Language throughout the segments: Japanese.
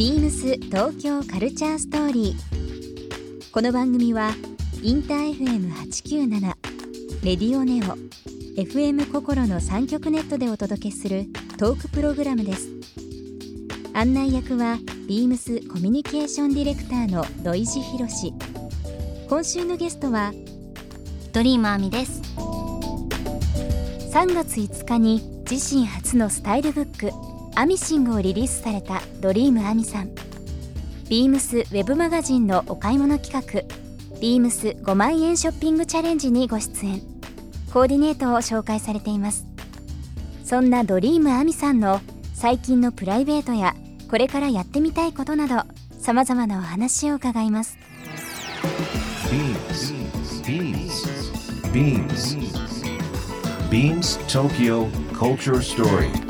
ビームス東京カルチャーストーリー。この番組はインター FM897 レディオネオ FM 心の三極ネットでお届けするトークプログラムです。案内役はビームスコミュニケーションディレクターの土井博志。今週のゲストはドリームアミです3月5日に自身初のスタイルブック「アミシング」をリリースされたドリームアミさんビームスウェブマガジンのお買い物企画「ビームス5万円ショッピングチャレンジ」にご出演コーディネートを紹介されていますそんなドリームアミさんの最近のプライベートやこれからやってみたいことなどさまざまなお話を伺います Beams. Beams. Beams Tokyo Culture Story.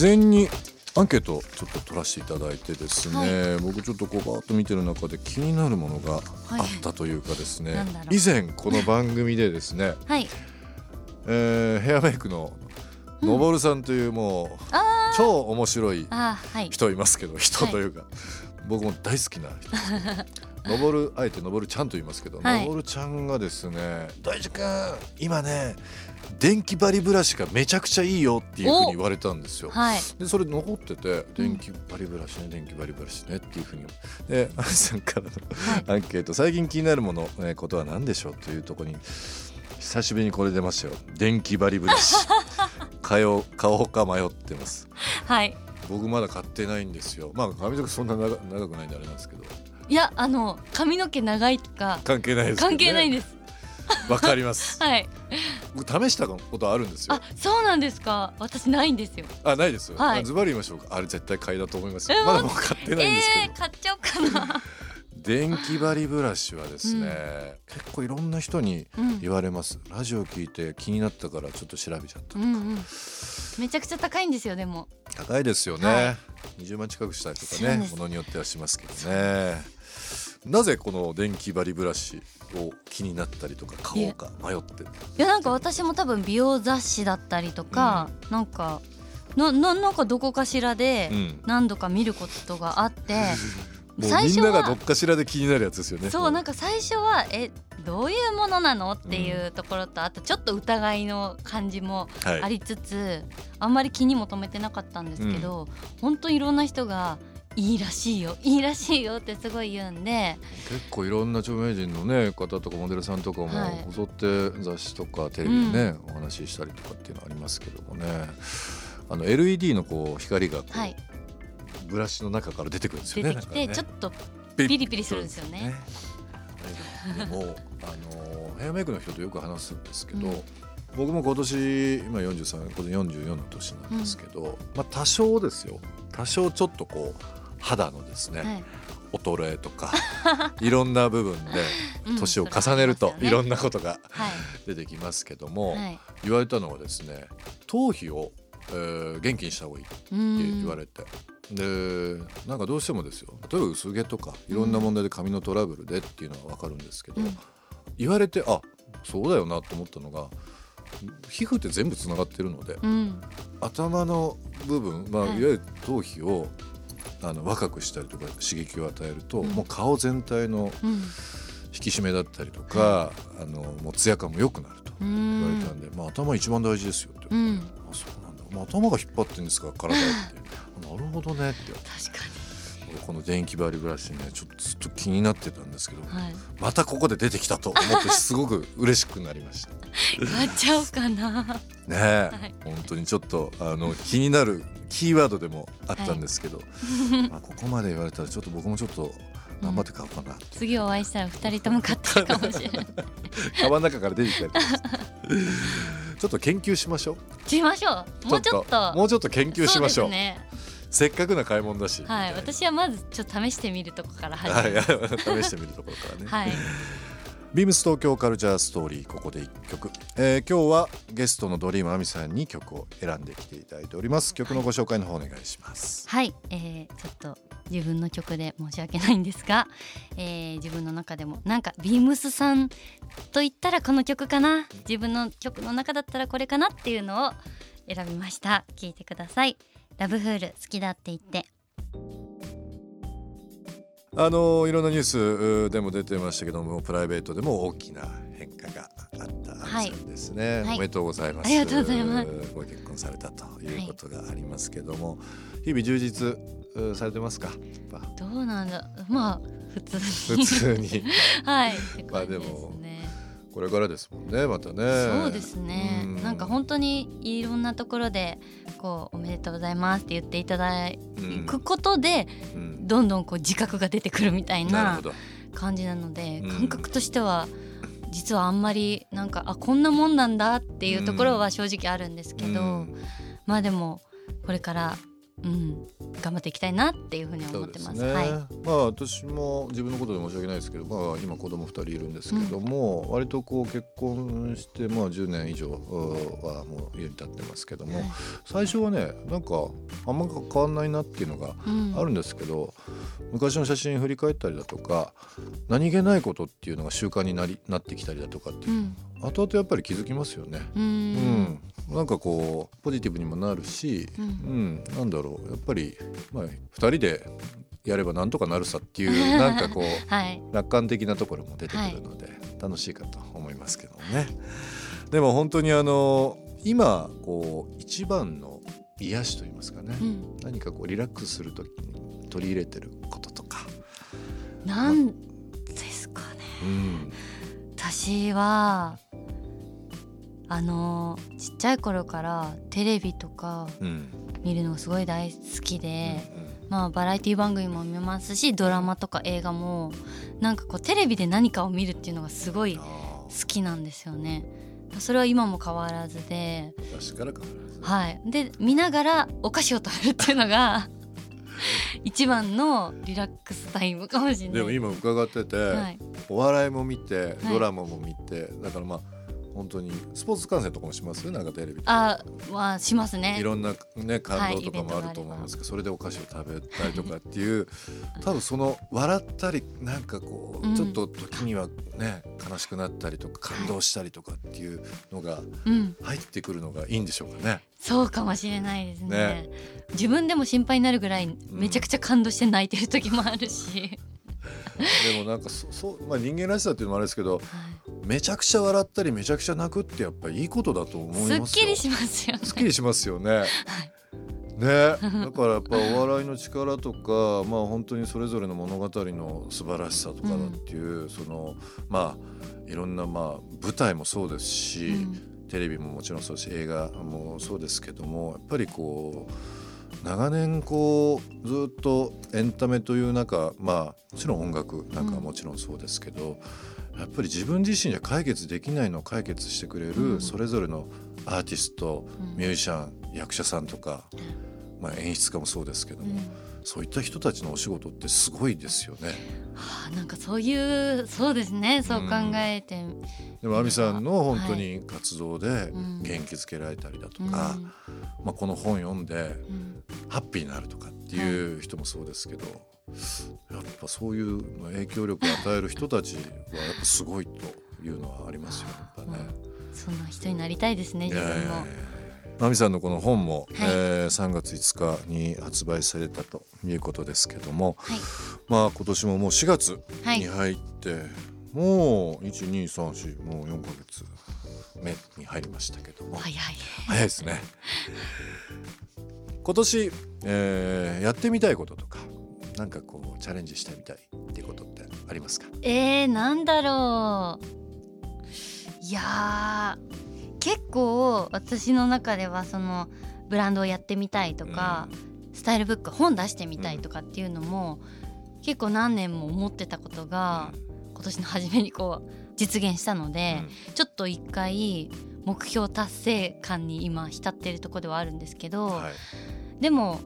事前にアンケートをちょっと取らせていただいてですね、僕ちょっとこうバーッと見てる中で気になるものがあったというかですね、なんだろう。以前この番組でですね、はい。えーヘアメイクののぼるさんというもう超面白い人いますけど人というか、僕も大好きな人 のぼるあえてのぼるちゃんと言いますけど、はい。のぼるちゃんがですね「大地君今ね電気バリブラシがめちゃくちゃいいよ」っていうふうに言われたんですよ。はい。でそれ残ってて「電気バリブラシね電気バリブラシね」っていうふうにでアンさんからのアンケート「最近気になるもの、えーことは何でしょう?」というところに久しぶりにこれ出ましたよ「電気バリブラシ」買おう買おうか迷ってます。はい。僕まだ買ってないんですよ。まあ髪の毛そんな長長くないんであれなんですけどいやあの髪の毛長いとか関係ないですね、関係ないんです。わかります。はい。僕試したことあるんですよ。あそうなんですか。私ないんですよ。あないですよ、はい。ズバリ言いましょうか。あれ絶対買いだと思いますまだ僕買ってないんですけど、えー、買っちゃおうかな電気バリブラシはですね、結構いろんな人にうん言われます、ラジオ聞いて気になったからちょっと調べちゃった、うんうんめちゃくちゃ高いんですよでも。高いですよね、は20万近くしたりとかねものによってはしますけどね。なぜこの電気バリブラシを気になったりとか買おうか迷って。いやなんか私も多分美容雑誌だったりとか、なんかなななんかどこかしらでうん。何度か見ることがあって、最初みんながどはっかしらで気になるやつですよね。そうなんか最初はえどういうものなのっていうところとあとちょっと疑いの感じもはい。ありつつ、あんまり気にも留めてなかったんですけど、本当いろんな人がいいらしいよいいらしいよってすごい言うんで結構いろんな著名人のね方とかモデルさんとかもはい。こぞって雑誌とかテレビでね、お話ししたりとかっていうのありますけどもね。あの LED のこう光がこう、はいブラシの中から出てくるんですよね。出てきて、ね。ちょっとピピリ。ピリするんですよね。でもあのヘアメイクの人とよく話すんですけど、うん。僕も今年今43これ44の年なんですけど、まあ多少ですよ。多少ちょっとこう肌のですね、はい。衰えとか いろんな部分でうん。年を重ねるといろんなことがはい。出てきますけども、はい。言われたのはですね頭皮を、えー元気にした方がいいって言われて、でなんかどうしてもですよ。例えば薄毛とかいろんな問題で髪のトラブルでっていうのは分かるんですけど、うん。言われてあそうだよなと思ったのが皮膚って全部つながってるので、うん。頭の部分、まあ、はいいわゆる頭皮をあの若くしたりとか刺激を与えると、うん。もう顔全体のうん。引き締めだったりとか、あのもうツヤ感も良くなるとう言われんたんで、まあ、頭一番大事ですよって、うん。あそうなんだ、まあ、頭が引っ張ってるんですか体って。あなるほどねって。確かこの電気バリブラシねちょっとずっと気になってたんですけど、にはい。またここで出てきたと思ってすごく嬉しくなりました。買っちゃおうかな。ねえ、はい。本当にちょっとあの気になるキーワードでもあったんですけど、まあここまで言われたらちょっと僕もちょっと頑張って買おうかなって、次お会いしたら二人とも買ってるかもしれない。カバンの中から出てきたりちょっと研究しましょう。しましょう。もうちょっともうちょっと研究しましょう。そうですねせっかくな買い物だしはい私はまずちょっと試してみるとこから始はいめる試してみるところからね、はい。ビームス東京カルチャーストーリーここで一曲、えー今日はゲストのドリームアミさんに曲を選んできていただいております。曲のご紹介の方お願いします。はい、えー、ちょっと自分の曲で申し訳ないんですが、えー、自分の中でもなんかビームスさんと言ったらこの曲かな？自分の曲の中だったらこれかなっていうのを選びました。聞いてくださいラブフール好きだって言って。あのいろんなニュースでも出てましたけどもプライベートでも大きな変化があったんですね、はい。おめでとうございます。ありがとうございます。ご結婚されたということがありますけども、日々充実されてますか？どうなんだまあ普通普に通に。はい。まあでもねこれからですもんねまたね。そうですね。うん。なんか本当にいろんなところでこうおめでとうございますって言っていただうん。くことでうんどんどんこう自覚が出てくるみたいな感じなので、うん感覚としては実はあんまりなんかあこんなもんなんだっていうところは正直あるんですけど、うん。まあでもこれから、うん、頑張っていきたいなっていうふうに思ってます。すね、はい、まあ私も自分のことで申し訳ないですけど、まあ、今子供2人いるんですけども、割とこう結婚してまあ10年以上うはもう家に立ってますけども、はい。最初はねなんかあんま変わんないなっていうのがうん。あるんですけど、昔の写真振り返ったりだとか何気ないことっていうのが習慣になりなってきたりだとかっていうう、ん。後々やっぱり気づきますよね。うん。うん、なんかこうポジティブにもなるし、ううんん、なんだろう。やっぱり、まあ、2人でやればなんとかなるさっていう なんかこうはい。楽観的なところも出てくるので、楽しいかと思いますけどもね。でも本当にあの今こう一番の癒しと言いますかね、うん、何かこうリラックスする時に取り入れてることとか、なんですかね。うん。私はあのちっちゃい頃からテレビとかうん。見るのがすごい大好きうんで、まあバラエティ番組も見ますしドラマとか映画もなんかこうテレビで何かを見るっていうのがすごいあ好きなんですよね。それは今も変わらずで、ー昔から変わらず。はい、で見ながらお菓子を食べるっていうのが 一番のリラックスタイムかもしれない。でも今伺ってて、はい、お笑いも見てはい。ドラマも見て、だからまあ本当にスポーツ観戦とかもします？なんかテレビあまあしますね。いろんなね感動とかはいもあると思いますけど、それでお菓子を食べたりとかっていう多分その笑ったりなんかこう、うん。ちょっと時にはね悲しくなったりとか感動したりとかっていうのがうん、入ってくるのがいいんでしょうかね。そうかもしれないですね。ね。自分でも心配になるぐらいめちゃくちゃ感動して泣いてる時もあるし、でもなんかそそう、まあ、人間らしさっていうのもあれですけどはめちゃくちゃ笑ったりめちゃくちゃ泣くってやっぱりいいことだと思います。すっきりしますよね。すっきりしますよね。はいね、だからやっぱお笑いの力とか、まあ本当にそれぞれの物語の素晴らしさとかだっていう、そのまあいろんなまあ舞台もそうですし、うんテレビももちろんそうですし映画もそうですけどもやっぱりこう長年こうずっとエンタメという中まあもちろん音楽なんかはもちろんそうですけど、やっぱり自分自身じゃ解決できないのを解決してくれうるん。それぞれのアーティスト、うん。ミュージシャン役者さんとか、まあ、演出家もそうですけども、うん。そういった人たちのお仕事ってすごいですよね。はあ、なんかそういうそうですねそう考えて、でも亜美さんの本当に活動でうん。元気づけられたりだとうん。か、まあ、この本読んでうん。ハッピーになるとかっていう人もそうですけど、やっぱそういう影響力を与える人たちはやっぱすごいというのはありますよね。そんな人になりたいですね自分も。いやいや。いや亜美さんのこの本も、はい。えー3月5日に発売されたということですけども、はい。まあ今年ももう4月はい。に入って、もう1234もう4ヶ月目に入りましたけども、早い。早いですね。今年、えーやってみたいこととかなんかこうチャレンジしてみたいってことってありますか？えー、なんだろう。いやー結構私の中ではそのブランドをやってみたいとか、スタイルブック本出してみたいとかっていうのも、結構何年も思ってたことが、今年の初めにこう実現したので、ちょっと一回目標達成感に今浸ってるところではあるんですけど、はい。でも、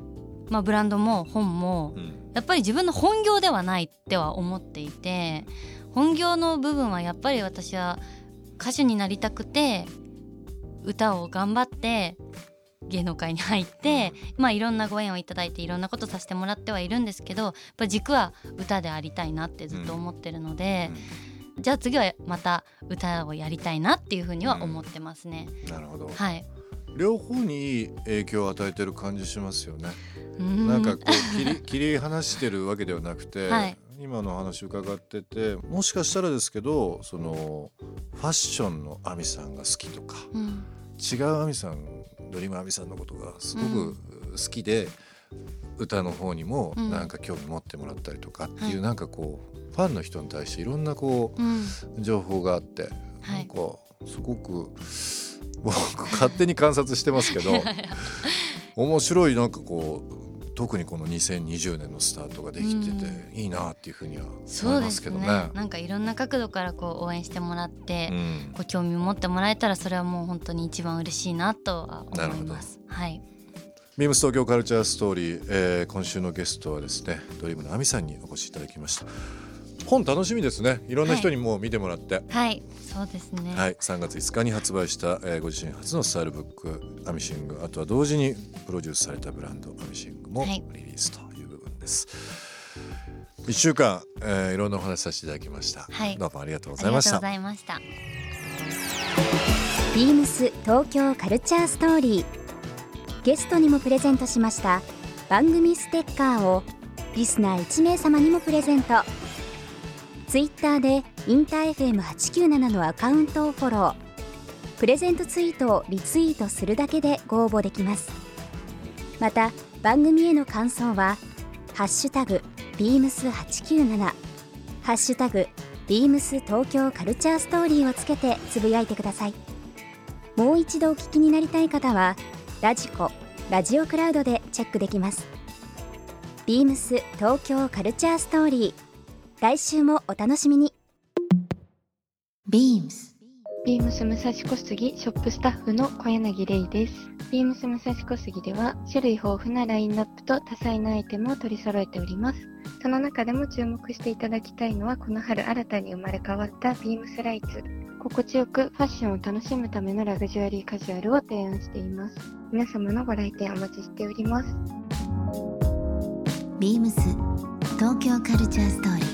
まあ、ブランドも本もうん。やっぱり自分の本業ではないっては思っていて本業の部分はやっぱり私は歌手になりたくて歌を頑張って芸能界に入って、まあいろんなご縁をいただいていろんなことさせてもらってはいるんですけどやっぱ軸は歌でありたいなってずっと思ってるので、じゃあ次はまた歌をやりたいなっていうふうには思ってますね。なるほど。はい、両方に影響を与えてる感じしますよね。うん。なんかこう切り 切り離してるわけではなくて、はい。今の話伺っててもしかしたらですけどそのファッションの亜美さんが好きとかうん。違う亜美さんドリーム亜美さんのことがすごく好きで、歌の方にもうん。なんか興味持ってもらったりとかっていう、はい。なんかこうファンの人に対していろんなこうん。う情報があって、はい。なんかすごく僕勝手に観察してますけど 面白いなんかこう特にこの2020年のスタートができてて、ういいなっていうふうにはそうで思いますけどすね。ね。なんかいろんな角度からこう応援してもらって、うん。ご興味持ってもらえたらそれはもう本当に一番嬉しいなとは思います。はい、ビームス東京カルチャーストーリー、えー今週のゲストはですねドリームの亜美さんにお越しいただきました本楽しみですね。いろんな人にもう見てもらって、はい、そうですね。はい、3月5日に発売した、えーご自身初のスタイルブックアミシング。あとは同時にプロデュースされたブランドアミシングもはい。リリースという部分です、1週間、えーいろんなお話しさせていただきました、はい。どうもありがとうごありがとうございました。ざいました。ビームス東京カルチャーストーリー。ゲストにもプレゼントしました。番組ステッカーをリスナー1名様にもプレゼントツイッターでインター FM897 のアカウントをフォロー。プレゼントツイートをリツイートするだけでご応募できます。また番組への感想は「ハッシュタグビームス897」「ハッシュタグビームス東京カルチャーストーリー」をつけてつぶやいてください。もう一度お聞きになりたい方はラジコラジオクラウドでチェックできます。ビームス東京カルチャーストーリー。来週もお楽しみに beams ビームス武蔵小杉ショップスタッフの小柳玲です。ビームス武蔵小杉では種類豊富なラインナップと多彩なアイテムを取り揃えております。その中でも注目していただきたいのはこの春新たに生まれ変わったビームスライツ。心地よくファッションを楽しむためのラグジュアリーカジュアルを提案しています。皆様のご来店お待ちしております。beams 東京カルチャーストーリー